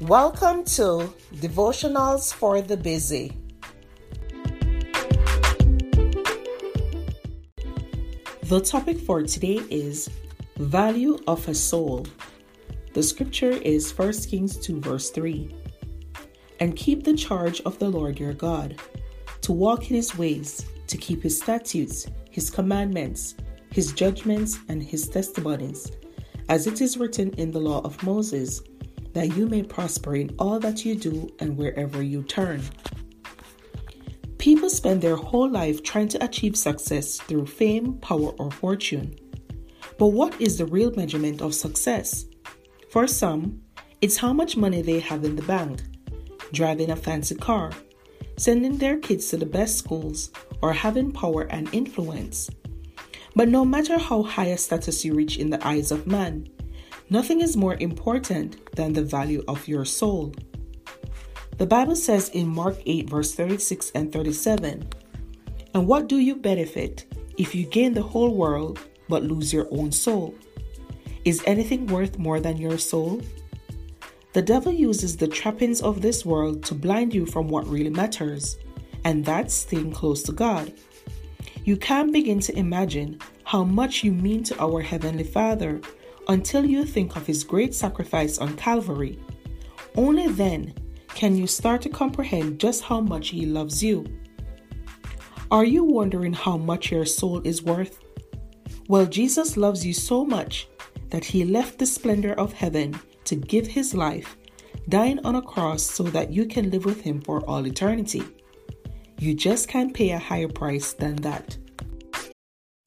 Welcome to Devotionals for the Busy. The topic for today is Value of a Soul. The scripture is 1 Kings 2, verse 3. And keep the charge of the Lord your God, to walk in his ways, to keep his statutes, his commandments, his judgments, and his testimonies, as it is written in the law of Moses that you may prosper in all that you do and wherever you turn. People spend their whole life trying to achieve success through fame, power, or fortune. But what is the real measurement of success? For some, it's how much money they have in the bank, driving a fancy car, sending their kids to the best schools, or having power and influence. But no matter how high a status you reach in the eyes of man, Nothing is more important than the value of your soul. The Bible says in Mark 8, verse 36 and 37 And what do you benefit if you gain the whole world but lose your own soul? Is anything worth more than your soul? The devil uses the trappings of this world to blind you from what really matters, and that's staying close to God. You can't begin to imagine how much you mean to our Heavenly Father until you think of his great sacrifice on Calvary. Only then can you start to comprehend just how much he loves you. Are you wondering how much your soul is worth? Well, Jesus loves you so much that he left the splendor of heaven to give his life, dying on a cross so that you can live with him for all eternity. You just can't pay a higher price than that.